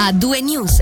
a due news.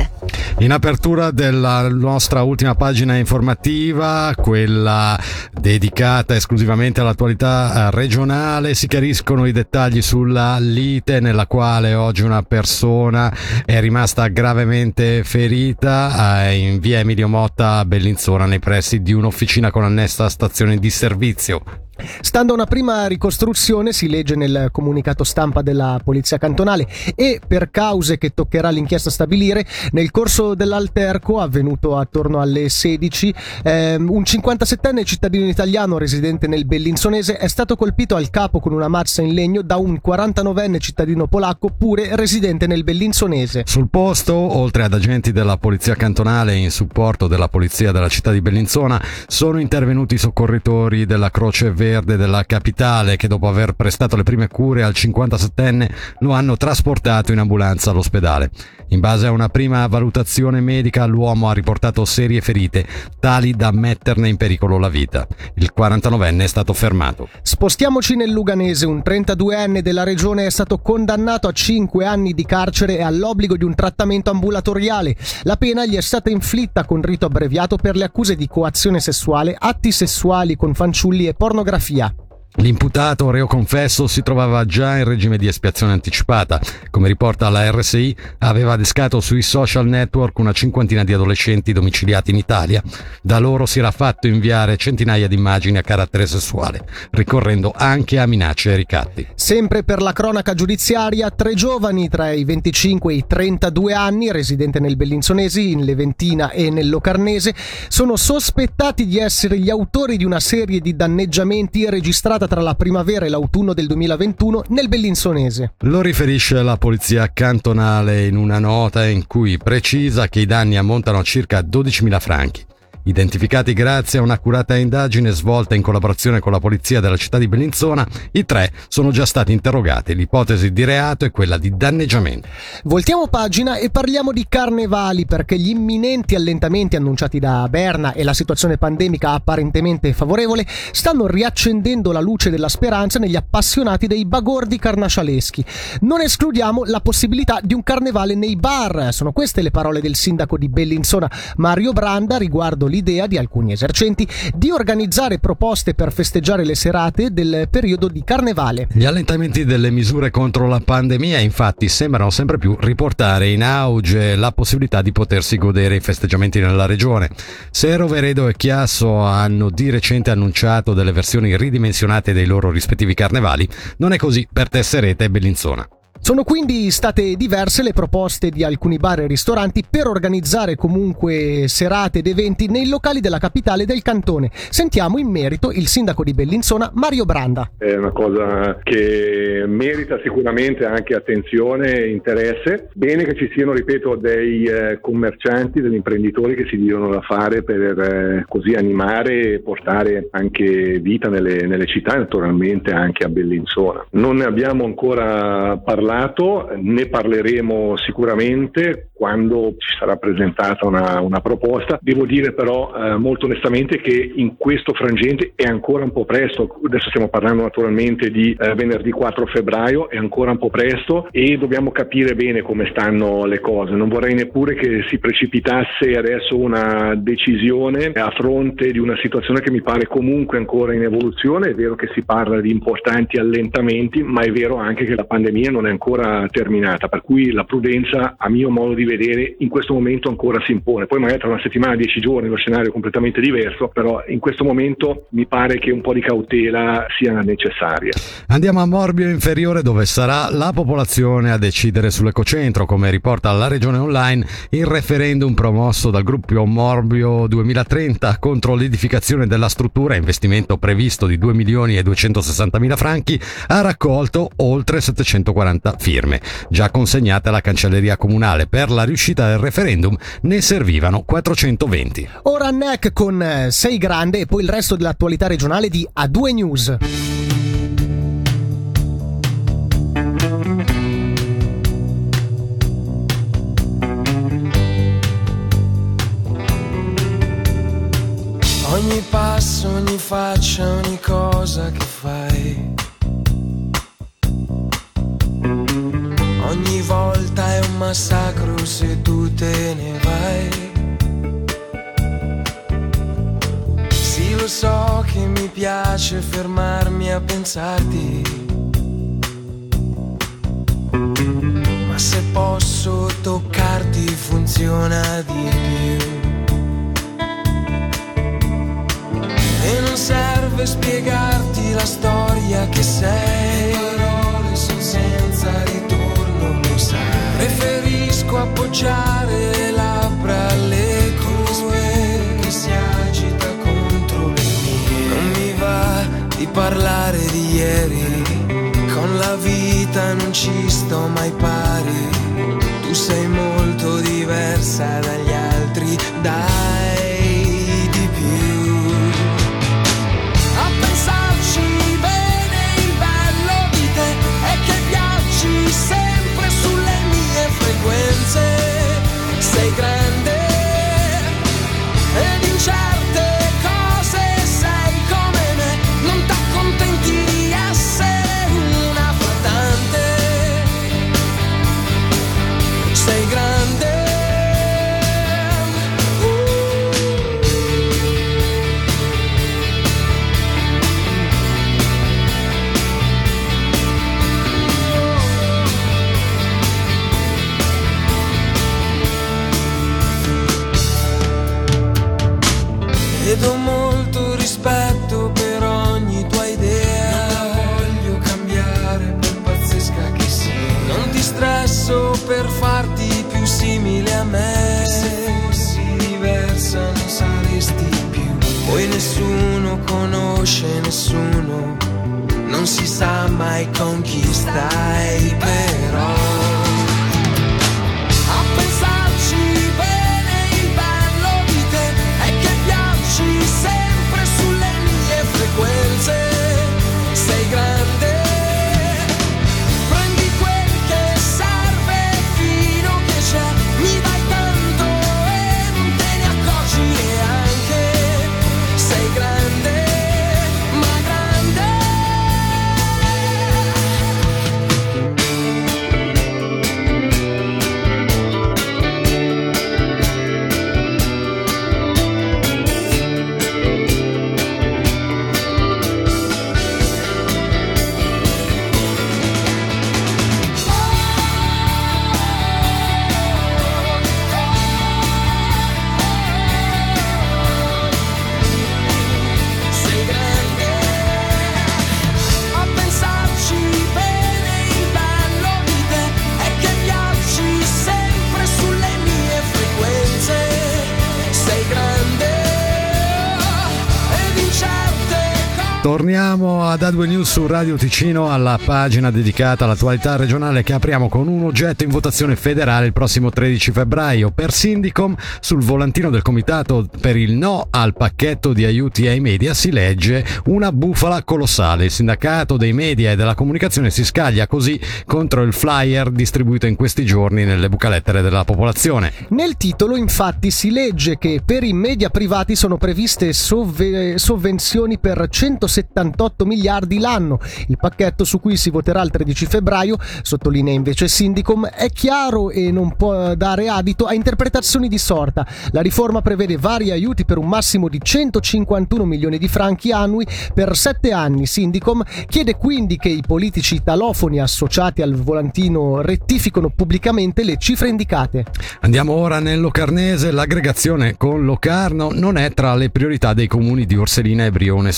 In apertura della nostra ultima pagina informativa, quella dedicata esclusivamente all'attualità regionale, si chiariscono i dettagli sulla lite nella quale oggi una persona è rimasta gravemente ferita eh, in via Emilio Motta a Bellinzona nei pressi di un'officina con annessa stazione di servizio. Stando a una prima ricostruzione, si legge nel comunicato stampa della Polizia Cantonale, e per cause che toccherà l'inchiesta stabilire, nel corso dell'alterco avvenuto attorno alle 16, ehm, un 57enne cittadino italiano residente nel Bellinzonese è stato colpito al capo con una mazza in legno da un 49enne cittadino polacco pure residente nel Bellinzonese. Sul posto, oltre ad agenti della Polizia Cantonale in supporto della Polizia della città di Bellinzona, sono intervenuti i soccorritori della Croce Verde Verde della capitale che dopo aver prestato le prime cure al 57enne lo hanno trasportato in ambulanza all'ospedale. In base a una prima valutazione medica l'uomo ha riportato serie ferite tali da metterne in pericolo la vita. Il 49enne è stato fermato. Spostiamoci nel Luganese, un 32enne della regione è stato condannato a 5 anni di carcere e all'obbligo di un trattamento ambulatoriale. La pena gli è stata inflitta con rito abbreviato per le accuse di coazione sessuale, atti sessuali con fanciulli e pornografia Fia. L'imputato reo confesso si trovava già in regime di espiazione anticipata. Come riporta la RSI, aveva adescato sui social network una cinquantina di adolescenti domiciliati in Italia. Da loro si era fatto inviare centinaia di immagini a carattere sessuale, ricorrendo anche a minacce e ricatti. Sempre per la cronaca giudiziaria, tre giovani tra i 25 e i 32 anni, residenti nel Bellinzonesi, in Leventina e nel Locarnese, sono sospettati di essere gli autori di una serie di danneggiamenti registrata tra la primavera e l'autunno del 2021 nel Bellinsonese. Lo riferisce la polizia cantonale in una nota in cui precisa che i danni ammontano a circa 12.000 franchi Identificati grazie a un'accurata indagine svolta in collaborazione con la polizia della città di Bellinzona, i tre sono già stati interrogati. L'ipotesi di reato è quella di danneggiamento. Voltiamo pagina e parliamo di carnevali perché gli imminenti allentamenti annunciati da Berna e la situazione pandemica apparentemente favorevole stanno riaccendendo la luce della speranza negli appassionati dei bagordi carnascialeschi. Non escludiamo la possibilità di un carnevale nei bar. Sono queste le parole del sindaco di Bellinzona, Mario Branda, riguardo l'idea di alcuni esercenti di organizzare proposte per festeggiare le serate del periodo di carnevale. Gli allentamenti delle misure contro la pandemia infatti sembrano sempre più riportare in auge la possibilità di potersi godere i festeggiamenti nella regione. Se Roveredo e Chiasso hanno di recente annunciato delle versioni ridimensionate dei loro rispettivi carnevali, non è così per Tesserete e Bellinzona. Sono quindi state diverse le proposte di alcuni bar e ristoranti per organizzare comunque serate ed eventi nei locali della capitale del cantone. Sentiamo in merito il sindaco di Bellinzona, Mario Branda. È una cosa che merita sicuramente anche attenzione e interesse. Bene che ci siano, ripeto, dei eh, commercianti, degli imprenditori che si diano da fare per eh, così animare e portare anche vita nelle, nelle città, naturalmente anche a Bellinzona. Non ne abbiamo ancora parlato parlato, ne parleremo sicuramente quando ci sarà presentata una, una proposta. Devo dire però eh, molto onestamente che in questo frangente è ancora un po' presto, adesso stiamo parlando naturalmente di eh, venerdì 4 febbraio, è ancora un po' presto e dobbiamo capire bene come stanno le cose. Non vorrei neppure che si precipitasse adesso una decisione a fronte di una situazione che mi pare comunque ancora in evoluzione. È vero che si parla di importanti allentamenti, ma è vero anche che la pandemia non è ancora ancora terminata, per cui la prudenza a mio modo di vedere in questo momento ancora si impone. Poi magari tra una settimana, dieci giorni lo scenario è completamente diverso, però in questo momento mi pare che un po' di cautela sia necessaria. Andiamo a Morbio Inferiore dove sarà la popolazione a decidere sull'ecocentro, come riporta la regione online il referendum promosso dal gruppo Morbio 2030 contro l'edificazione della struttura, investimento previsto di 2 milioni e 260 mila franchi, ha raccolto oltre 740 firme, già consegnate alla cancelleria comunale. Per la riuscita del referendum ne servivano 420. Ora NEC con eh, Sei Grande e poi il resto dell'attualità regionale di A2 News. Massacro se tu te ne vai. Sì, lo so che mi piace fermarmi a pensarti. Ma se posso toccarti funziona di più. E non serve spiegarti la storia vita non ci sto mai pari. Tu sei molto diversa dagli altri, dai Sei grande. Non si sa mai con chi stai però. Torniamo ad A2 News su Radio Ticino alla pagina dedicata all'attualità regionale che apriamo con un oggetto in votazione federale il prossimo 13 febbraio. Per Sindicom sul volantino del comitato per il no al pacchetto di aiuti ai media si legge una bufala colossale. Il sindacato dei media e della comunicazione si scaglia così contro il flyer distribuito in questi giorni nelle bucalettere della popolazione. Nel titolo infatti si legge che per i media privati sono previste sovve- sovvenzioni per 178 miliardi l'anno. Il pacchetto su cui si voterà il 13 febbraio, sottolinea invece Sindicom, è chiaro e non può dare adito a interpretazioni di sorta. La riforma prevede vari aiuti per un massimo di 151 milioni di franchi annui per sette anni. Sindicom chiede quindi che i politici italofoni associati al volantino rettifichino pubblicamente le cifre indicate. Andiamo ora nel Locarnese. L'aggregazione con Locarno non è tra le priorità dei comuni di Orselina e Brione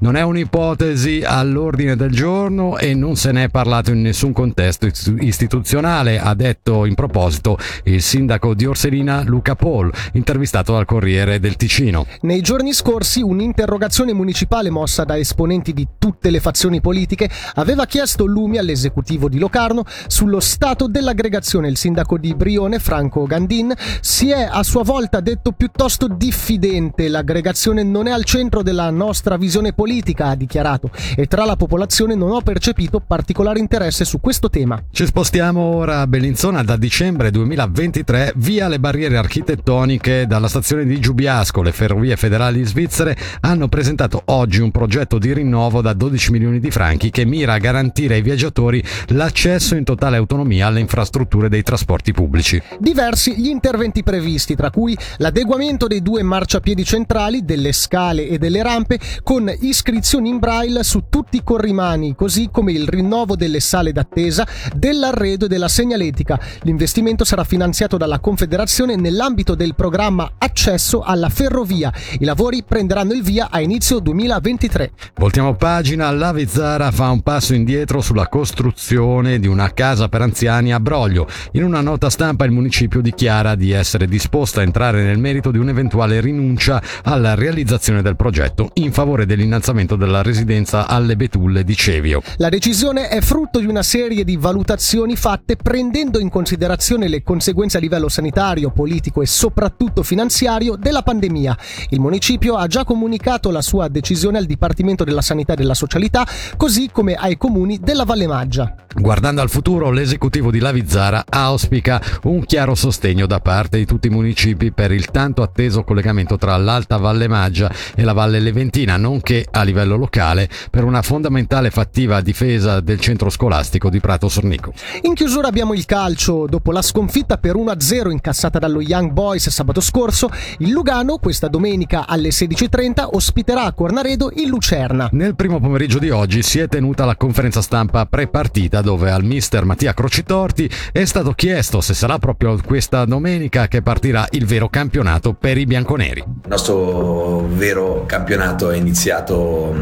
Non è un'ipotesi all'ordine del giorno e non se ne è parlato in nessun contesto istituzionale, ha detto in proposito il sindaco di Orselina Luca Paul, intervistato dal Corriere del Ticino. Nei giorni scorsi un'interrogazione municipale mossa da esponenti di tutte le fazioni politiche aveva chiesto lumi all'esecutivo di Locarno sullo stato dell'aggregazione. Il sindaco di Brione, Franco Gandin, si è a sua volta detto piuttosto diffidente. L'aggregazione non è al centro della nostra visione decisione politica, ha dichiarato, e tra la popolazione non ho percepito particolare interesse su questo tema. Ci spostiamo ora a Bellinzona da dicembre 2023 via le barriere architettoniche dalla stazione di Giubiasco. Le ferrovie federali svizzere hanno presentato oggi un progetto di rinnovo da 12 milioni di franchi che mira a garantire ai viaggiatori l'accesso in totale autonomia alle infrastrutture dei trasporti pubblici. Diversi gli interventi previsti, tra cui l'adeguamento dei due marciapiedi centrali, delle scale e delle rampe con iscrizioni in braille su tutti i corrimani, così come il rinnovo delle sale d'attesa, dell'arredo e della segnaletica. L'investimento sarà finanziato dalla Confederazione nell'ambito del programma Accesso alla ferrovia. I lavori prenderanno il via a inizio 2023. Voltiamo pagina, la Vizzara fa un passo indietro sulla costruzione di una casa per anziani a Broglio. In una nota stampa il municipio dichiara di essere disposto a entrare nel merito di un'eventuale rinuncia alla realizzazione del progetto in favore dell'innalzamento della residenza alle Betulle di Cevio. La decisione è frutto di una serie di valutazioni fatte prendendo in considerazione le conseguenze a livello sanitario, politico e soprattutto finanziario della pandemia. Il municipio ha già comunicato la sua decisione al Dipartimento della Sanità e della Socialità, così come ai comuni della Valle Maggia. Guardando al futuro, l'esecutivo di Lavizzara auspica un chiaro sostegno da parte di tutti i municipi per il tanto atteso collegamento tra l'Alta Valle Maggia e la Valle Leventina, nonché a livello locale per una fondamentale fattiva difesa del centro scolastico di Prato Sornico. In chiusura abbiamo il calcio. Dopo la sconfitta per 1-0 incassata dallo Young Boys sabato scorso, il Lugano questa domenica alle 16.30 ospiterà a Cornaredo il Lucerna. Nel primo pomeriggio di oggi si è tenuta la conferenza stampa pre-partita dove al mister Mattia Crocitorti è stato chiesto se sarà proprio questa domenica che partirà il vero campionato per i bianconeri. Il nostro vero campionato è iniziato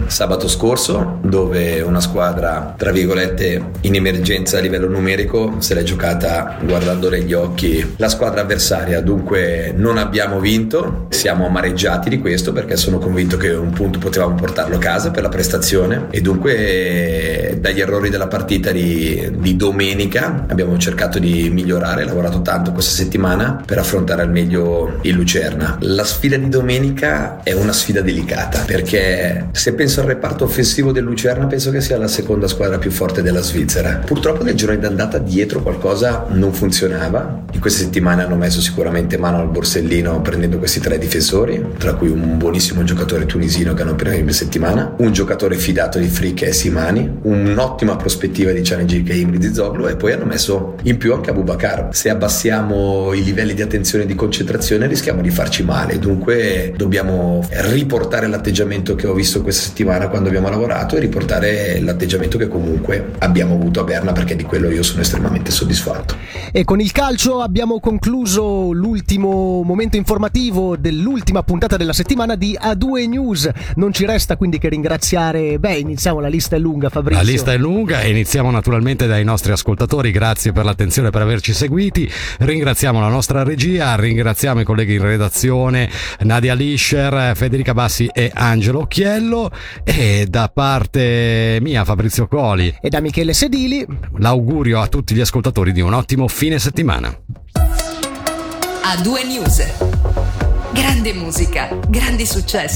sabato scorso dove una squadra tra virgolette in emergenza a livello numerico se l'è giocata guardando negli occhi la squadra avversaria. Dunque non abbiamo vinto siamo amareggiati di questo perché sono convinto che un punto potevamo portarlo a casa per la prestazione. E dunque dagli errori della partita di, di domenica abbiamo cercato di migliorare lavorato tanto questa settimana per affrontare al meglio il Lucerna. La sfida di domenica è una sfida delicata perché se penso al reparto offensivo del Lucerna penso che sia la seconda squadra più forte della Svizzera. Purtroppo nel giorno d'andata dietro qualcosa non funzionava. In queste settimane hanno messo sicuramente mano al borsellino prendendo questi tre difensori tra cui un buonissimo giocatore tunisino che hanno appena in settimana un giocatore fidato di Free che è Simani un'ottima prospettiva di Cianegi che è Imri Zoglu e poi hanno messo in più anche Abubakar. Se abbassiamo i livelli di attenzione e di concentrazione rischiamo di farci male. Dunque dobbiamo riportare l'atteggiamento che ho visto questa settimana quando abbiamo lavorato e riportare l'atteggiamento che comunque abbiamo avuto a Berna perché di quello io sono estremamente soddisfatto. E con il calcio abbiamo concluso l'ultimo momento informativo dell'ultima puntata della settimana di A2 News. Non ci resta quindi che ringraziare, beh, iniziamo, la lista è lunga Fabrizio. La lista è lunga e iniziamo naturalmente dai nostri ascoltatori, grazie per l'attenzione per averci seguiti. Ringraziamo la nostra regia, ringraziamo i colleghi in redazione, Nadia Lischer, Federica Bassi e Angelo Occhiello e da parte mia Fabrizio Coli e da Michele Sedili l'augurio a tutti gli ascoltatori di un ottimo fine settimana. A due news. Grande musica, grandi successi.